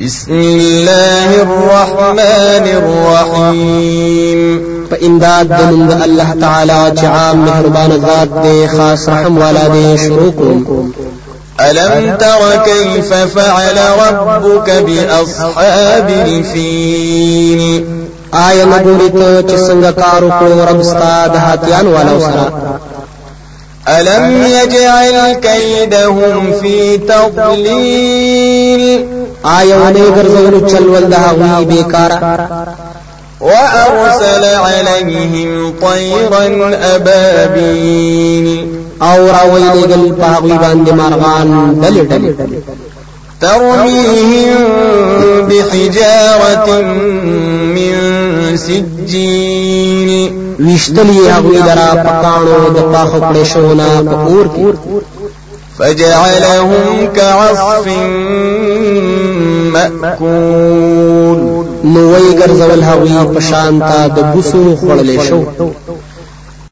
بسم الله الرحمن الرحيم فإمداد دنم دا الله تعالى جعام مهربان ذات دي خاص رحم ولا دي شروكم ألم تر كيف فعل ربك بأصحاب الفيل آية نبوريت چسنگ كاروك رب استاد هاتيان ولو سرا ألم يجعل كيدهم في تضليل آیا ونه ګرځول چلول ده غوی بیکارا وارسل عليهم طيرا ابابين او راوي لګل پاغوي باندې مرغان ډلې ډلې ترميهم بحجارة من سجين وشتلی هغوی درا پکانو د پاخو کړې شونا په اور کې فجعلهم كعصف مأکول نو وی ګرځول هغوی په شان تا د بوسو خړلې شو